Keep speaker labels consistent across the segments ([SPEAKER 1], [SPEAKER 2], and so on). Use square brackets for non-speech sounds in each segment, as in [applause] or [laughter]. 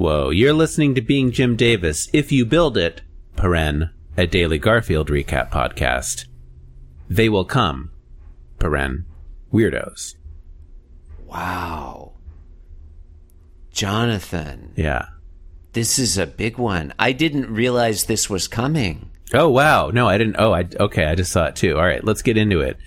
[SPEAKER 1] Whoa, you're listening to Being Jim Davis. If you build it, paren, a daily Garfield recap podcast. They will come, paren, weirdos.
[SPEAKER 2] Wow. Jonathan,
[SPEAKER 1] Yeah.
[SPEAKER 2] this is a big one. I didn't realize this was coming.
[SPEAKER 1] Oh wow! No, I didn't. Oh, I okay. I just saw it too. All right, let's get into it.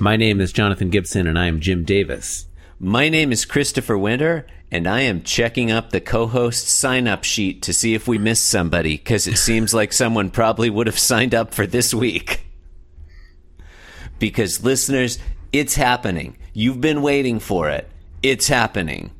[SPEAKER 1] My name is Jonathan Gibson, and I am Jim Davis.
[SPEAKER 2] My name is Christopher Winter, and I am checking up the co host sign up sheet to see if we missed somebody, because it seems like someone probably would have signed up for this week. Because, listeners, it's happening. You've been waiting for it. It's happening.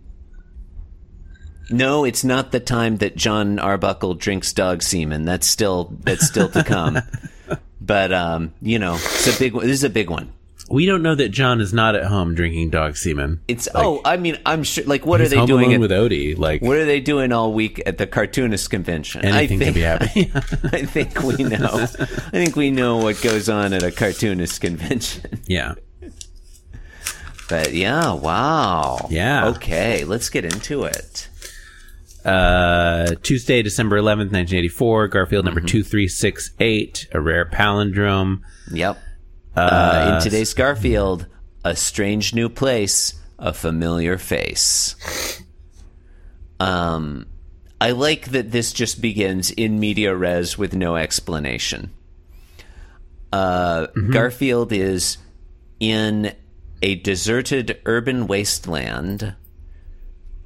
[SPEAKER 2] No, it's not the time that John Arbuckle drinks dog semen. That's still that's still to come. [laughs] but um, you know, it's a big. This is a big one.
[SPEAKER 1] We don't know that John is not at home drinking dog semen.
[SPEAKER 2] It's oh, I mean, I'm sure. Like, what are they doing?
[SPEAKER 1] alone
[SPEAKER 2] At,
[SPEAKER 1] with Odie. Like
[SPEAKER 2] what are they doing all week at the cartoonist convention?
[SPEAKER 1] anything
[SPEAKER 2] I
[SPEAKER 1] can
[SPEAKER 2] think,
[SPEAKER 1] be happening. [laughs]
[SPEAKER 2] I think we know. I think we know what goes on at a cartoonist convention. [laughs]
[SPEAKER 1] yeah.
[SPEAKER 2] But yeah, wow.
[SPEAKER 1] Yeah.
[SPEAKER 2] Okay, let's get into it.
[SPEAKER 1] Uh, Tuesday, December eleventh, nineteen eighty four. Garfield number
[SPEAKER 2] Mm-hmm.
[SPEAKER 1] two three six eight. A rare palindrome.
[SPEAKER 2] Yep. Uh, in today's Garfield, a strange new place, a familiar face. Um, I like that this just begins in media res with no explanation. Uh, Garfield is in a deserted urban wasteland.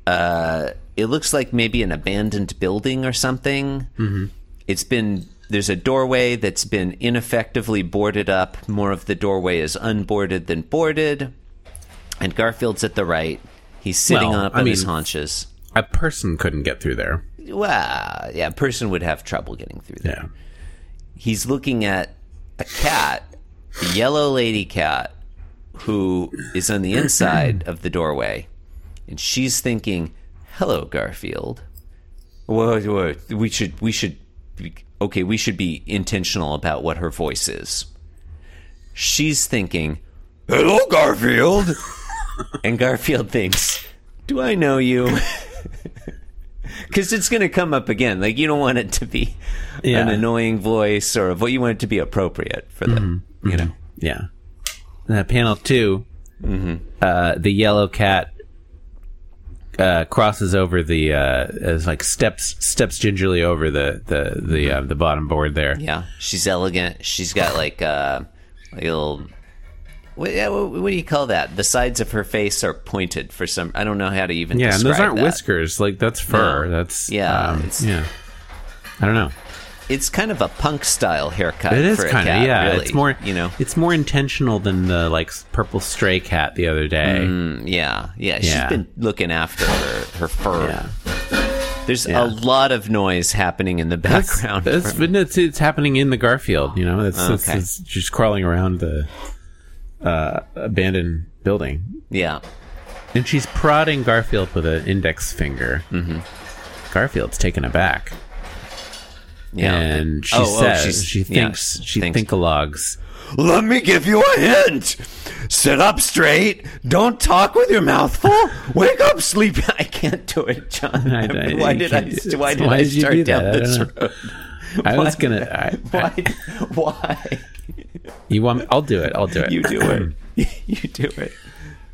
[SPEAKER 2] Uh, it looks like maybe an abandoned building or something. Mm-hmm. It's been there's a doorway that's been ineffectively boarded up. More of the doorway is unboarded than boarded. And Garfield's at the right. He's sitting
[SPEAKER 1] Well,
[SPEAKER 2] up
[SPEAKER 1] I
[SPEAKER 2] on his haunches.
[SPEAKER 1] A person couldn't get through there.
[SPEAKER 2] Well, yeah, a person would have trouble getting through there.
[SPEAKER 1] Yeah.
[SPEAKER 2] He's looking at a cat, a yellow lady cat, who is on the inside of the doorway, and she's thinking, "Hello, Garfield." Whoa, whoa, we should, we should, be, okay, we should be intentional about what her voice is. She's thinking, "Hello, Garfield," [laughs] and Garfield thinks, "Do I know you?" [laughs] Because it's going to come up again. Like you don't want it to be
[SPEAKER 1] Yeah.
[SPEAKER 2] an annoying voice or a vo- you want it to be appropriate for them. Mm-hmm. You know. Mm-hmm.
[SPEAKER 1] Yeah. And that panel 2 mm-hmm. uh, the yellow cat uh, crosses over the uh, as like steps steps gingerly over the the the uh, the bottom board there.
[SPEAKER 2] Yeah, she's elegant. She's got [laughs] like uh, like a little. What, what do you call that? The sides of her face are pointed for some. I don't know how to even.
[SPEAKER 1] Yeah, and those aren't
[SPEAKER 2] that.
[SPEAKER 1] whiskers. Like that's fur.
[SPEAKER 2] No.
[SPEAKER 1] That's
[SPEAKER 2] Yeah,
[SPEAKER 1] um, yeah. I don't know.
[SPEAKER 2] It's kind of a punk style haircut.
[SPEAKER 1] It is kind of yeah.
[SPEAKER 2] really,
[SPEAKER 1] It's more
[SPEAKER 2] you know.
[SPEAKER 1] It's more intentional than the like purple stray cat the other day.
[SPEAKER 2] Mm, yeah, yeah. She's
[SPEAKER 1] Yeah.
[SPEAKER 2] been looking after her, her fur.
[SPEAKER 1] Yeah.
[SPEAKER 2] There's
[SPEAKER 1] Yeah.
[SPEAKER 2] a lot of noise happening in the background.
[SPEAKER 1] that's, but it's, it's happening in the Garfield. You know, it's, it's, it's just crawling around the uh, abandoned building.
[SPEAKER 2] yeah.
[SPEAKER 1] And she's prodding Garfield with an index finger. Mm-hmm. Garfield's taken aback.
[SPEAKER 2] Yeah.
[SPEAKER 1] And she
[SPEAKER 2] Oh, oh,
[SPEAKER 1] says,
[SPEAKER 2] she's-
[SPEAKER 1] she
[SPEAKER 2] yeah,
[SPEAKER 1] thinks, she
[SPEAKER 2] thinks-
[SPEAKER 1] thinkalogs.
[SPEAKER 2] Let me give you a hint. Sit up straight. Don't talk with your mouth full. Wake up, sleepy. [laughs] I can't do it, John.
[SPEAKER 1] I- I- [laughs]
[SPEAKER 2] why did I? Why did
[SPEAKER 1] why
[SPEAKER 2] I
[SPEAKER 1] did
[SPEAKER 2] start
[SPEAKER 1] do
[SPEAKER 2] down
[SPEAKER 1] that?
[SPEAKER 2] This
[SPEAKER 1] don't
[SPEAKER 2] road? [laughs]
[SPEAKER 1] I was
[SPEAKER 2] Why-
[SPEAKER 1] gonna. I,
[SPEAKER 2] Why? Why?
[SPEAKER 1] you want? Me, I'll do it. I'll do it.
[SPEAKER 2] You do it. [clears throat] you do it.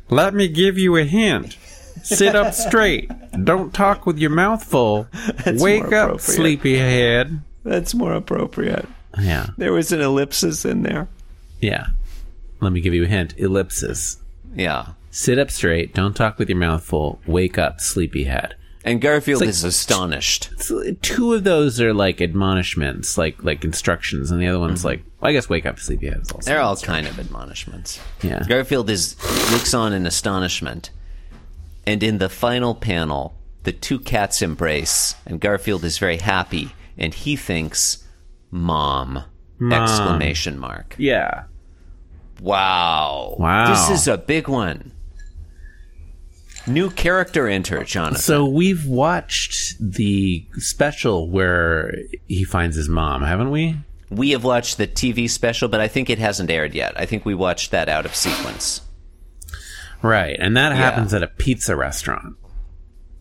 [SPEAKER 1] Let me give you a hint. Sit up straight. Don't talk with your mouth full. [laughs] Wake up, sleepyhead.
[SPEAKER 2] That's more appropriate.
[SPEAKER 1] Yeah.
[SPEAKER 2] There was an ellipsis in there.
[SPEAKER 1] Yeah. Let me give you a hint. Ellipsis.
[SPEAKER 2] Yeah.
[SPEAKER 1] Sit up straight. Don't talk with your mouth full. Wake up, sleepyhead.
[SPEAKER 2] And Garfield
[SPEAKER 1] like-
[SPEAKER 2] is astonished.
[SPEAKER 1] Two of those are like admonishments, like like instructions, and the other one's mm-hmm. like, well, I guess wake up, sleepyhead also.
[SPEAKER 2] They're all kind of admonishments.
[SPEAKER 1] Yeah.
[SPEAKER 2] Garfield is looks on in astonishment, and in the final panel, the two cats embrace, and Garfield is very happy, and he thinks, "Mom!" Exclamation mark.
[SPEAKER 1] Yeah.
[SPEAKER 2] Wow!
[SPEAKER 1] Wow.
[SPEAKER 2] This is a big one. New character enter, Jonathan.
[SPEAKER 1] So we've watched the special where he finds his mom, haven't we?
[SPEAKER 2] We have watched the TV special, but I think it hasn't aired yet. I think we watched that out of sequence.
[SPEAKER 1] Right, and that happens at a pizza restaurant.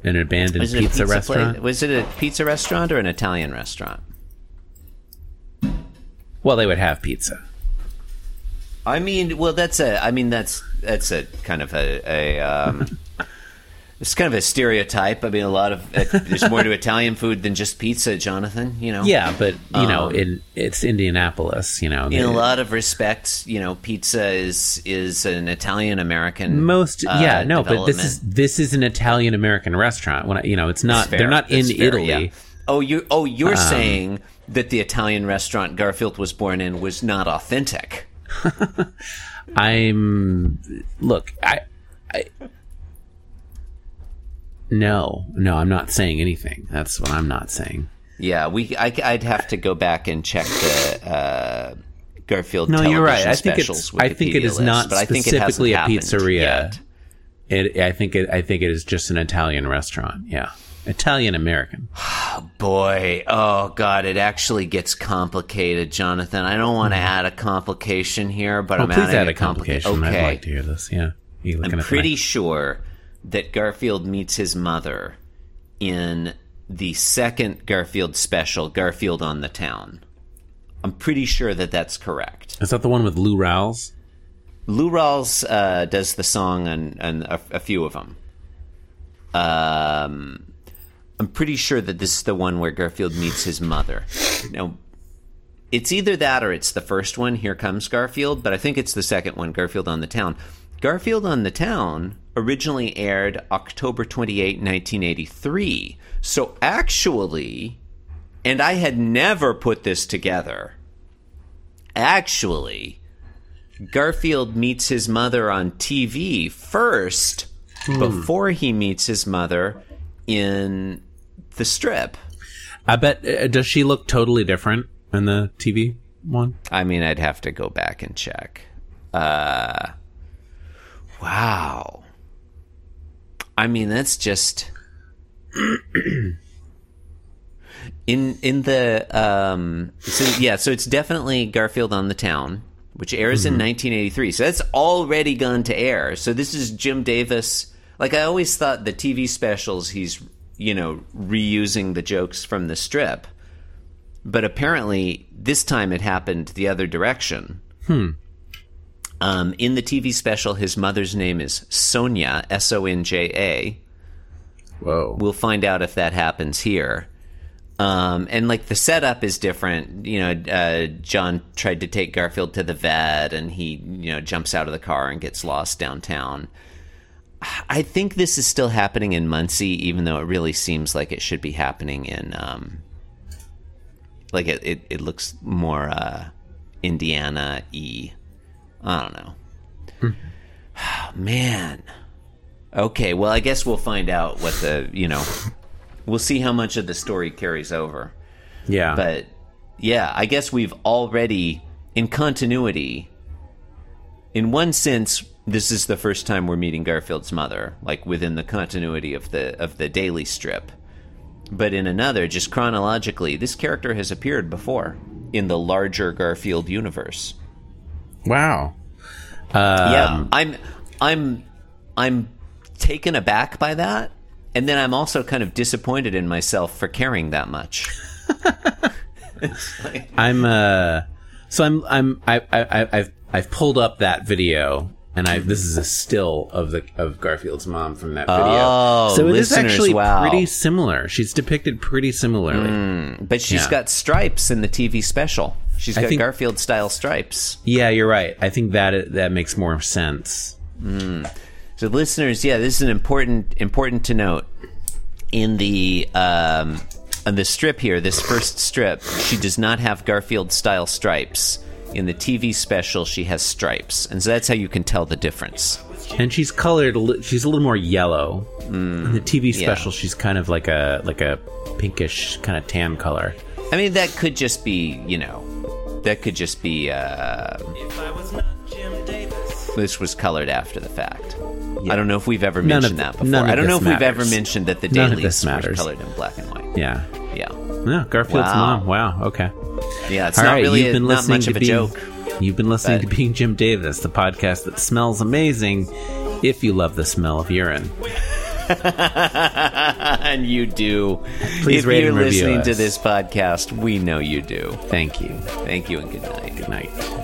[SPEAKER 1] an abandoned
[SPEAKER 2] Was it a
[SPEAKER 1] pizza,
[SPEAKER 2] pla-
[SPEAKER 1] restaurant.
[SPEAKER 2] was it a pizza restaurant or an Italian restaurant?
[SPEAKER 1] Well, they would have pizza.
[SPEAKER 2] I mean, well, that's a. I mean, that's that's a kind of a. a um, [laughs] it's kind of a stereotype. I mean, a lot of uh, there's more to Italian food than just pizza, Jonathan. You know.
[SPEAKER 1] Yeah, but you know,
[SPEAKER 2] Um,
[SPEAKER 1] in it's Indianapolis. You know,
[SPEAKER 2] In a lot of respects, you know, pizza is is an Italian American.
[SPEAKER 1] most
[SPEAKER 2] uh,
[SPEAKER 1] yeah no but this is this is an italian american restaurant when I, you know it's not they're not in
[SPEAKER 2] fair,
[SPEAKER 1] italy
[SPEAKER 2] yeah. Oh, you oh you're
[SPEAKER 1] Um,
[SPEAKER 2] saying that the Italian restaurant Garfield was born in was not authentic. [laughs]
[SPEAKER 1] i'm look i i no. No i'm not saying anything. That's what i'm not saying.
[SPEAKER 2] Yeah, we. I, would have to go back and check the uh, Garfield.
[SPEAKER 1] no you're right. I think it's i think it
[SPEAKER 2] list,
[SPEAKER 1] not
[SPEAKER 2] but I think it hasn't
[SPEAKER 1] specifically a pizzeria.
[SPEAKER 2] yet.
[SPEAKER 1] it i think it i think it is just an italian restaurant. Yeah. Italian american. [sighs]
[SPEAKER 2] Boy, oh god, it actually gets complicated, Jonathan. I don't want to add a complication here, but
[SPEAKER 1] oh
[SPEAKER 2] I'm
[SPEAKER 1] please add a
[SPEAKER 2] complica-
[SPEAKER 1] complication.
[SPEAKER 2] Okay,
[SPEAKER 1] i'd like to hear this. Yeah.
[SPEAKER 2] I'm pretty sure that Garfield meets his mother in the second Garfield special, Garfield on the Town. I'm pretty sure that that's correct.
[SPEAKER 1] is that the one with lou rawls
[SPEAKER 2] Lou Rawls uh, does the song and, on a, a few of them. Um, I'm pretty sure that this is the one where Garfield meets his mother. Now, it's either that or it's the first one, Here Comes Garfield, but I think it's the second one, Garfield on the Town. Garfield on the Town originally aired October 28, 1983. So actually, and I had never put this together, actually, Garfield meets his mother on TV first before he meets his mother in the strip.
[SPEAKER 1] I bet. Uh, does she look totally different in the TV one?
[SPEAKER 2] I mean, I'd have to go back and check. Uh, wow. I mean, that's just [clears throat] in in the um. So yeah, so it's definitely Garfield on the Town, which airs in 1983. So that's already gone to air. So this is Jim Davis. Like I always thought, the TV specials he's you know reusing the jokes from the strip but apparently this time it happened the other direction. Hmm. Um, in the TV special, his mother's name is Sonja, S O N J A.
[SPEAKER 1] Whoa.
[SPEAKER 2] We'll find out if that happens here. Um, and like the setup is different. You know, uh, John tried to take Garfield to the vet, and he, you know, jumps out of the car and gets lost downtown. I think this is still happening in Muncie, even though it really seems like it should be happening in um, like it, it, it looks more uh, Indiana y. I don't know. [sighs] Man. Okay, well, I guess we'll find out what the, you know, we'll see how much of the story carries over.
[SPEAKER 1] Yeah.
[SPEAKER 2] But yeah, I guess we've already, in continuity, in one sense, this is the first time we're meeting Garfield's mother, like within the continuity of the of the daily strip. But in another, just chronologically, this character has appeared before in the larger Garfield universe.
[SPEAKER 1] Wow.
[SPEAKER 2] yeah, I'm I'm I'm taken aback by that, and then I'm also kind of disappointed in myself for caring that much. [laughs]
[SPEAKER 1] I'm uh so I'm I'm I I I've I've pulled up that video and I this is a still of the of Garfield's mom from that video.
[SPEAKER 2] Oh,
[SPEAKER 1] so it is actually
[SPEAKER 2] wow.
[SPEAKER 1] pretty similar. She's depicted pretty similarly.
[SPEAKER 2] But she's
[SPEAKER 1] Yeah.
[SPEAKER 2] got stripes in the TV special. She's got
[SPEAKER 1] think-
[SPEAKER 2] Garfield style stripes.
[SPEAKER 1] Yeah, you're right. I think that that makes more sense.
[SPEAKER 2] So, listeners, yeah, this is an important important to note in the um, on the strip here. This first strip, she does not have Garfield style stripes. In the TV special, she has stripes, and so that's how you can tell the difference.
[SPEAKER 1] And she's colored. She's a little more yellow. In the TV
[SPEAKER 2] Mm. yeah.
[SPEAKER 1] special, she's kind of like a like a pinkish kind of tan color.
[SPEAKER 2] I mean, that could just be, you know, that could just be. Uh, this was colored after the fact. I don't know if we've ever mentioned
[SPEAKER 1] th-
[SPEAKER 2] that before.
[SPEAKER 1] none of
[SPEAKER 2] I don't know if
[SPEAKER 1] this
[SPEAKER 2] we've ever
[SPEAKER 1] matters.
[SPEAKER 2] mentioned that the
[SPEAKER 1] None of
[SPEAKER 2] dailies
[SPEAKER 1] this
[SPEAKER 2] were
[SPEAKER 1] matters.
[SPEAKER 2] colored in black and white.
[SPEAKER 1] Yeah.
[SPEAKER 2] Yeah,
[SPEAKER 1] Yeah, Garfield's
[SPEAKER 2] Wow.
[SPEAKER 1] mom. Wow. Okay.
[SPEAKER 2] yeah. It's
[SPEAKER 1] All
[SPEAKER 2] not
[SPEAKER 1] right,
[SPEAKER 2] really
[SPEAKER 1] you've
[SPEAKER 2] a,
[SPEAKER 1] been
[SPEAKER 2] not
[SPEAKER 1] listening
[SPEAKER 2] much
[SPEAKER 1] to
[SPEAKER 2] of a
[SPEAKER 1] being,
[SPEAKER 2] joke.
[SPEAKER 1] You've been listening
[SPEAKER 2] but-
[SPEAKER 1] to Being Jim Davis, the podcast that smells amazing if you love the smell of urine. [laughs]
[SPEAKER 2] and you do.
[SPEAKER 3] Please
[SPEAKER 2] if
[SPEAKER 3] rate
[SPEAKER 2] you're
[SPEAKER 3] and review
[SPEAKER 2] listening to this podcast, we know you do.
[SPEAKER 3] Thank you.
[SPEAKER 2] Thank you and good night.
[SPEAKER 3] Good night.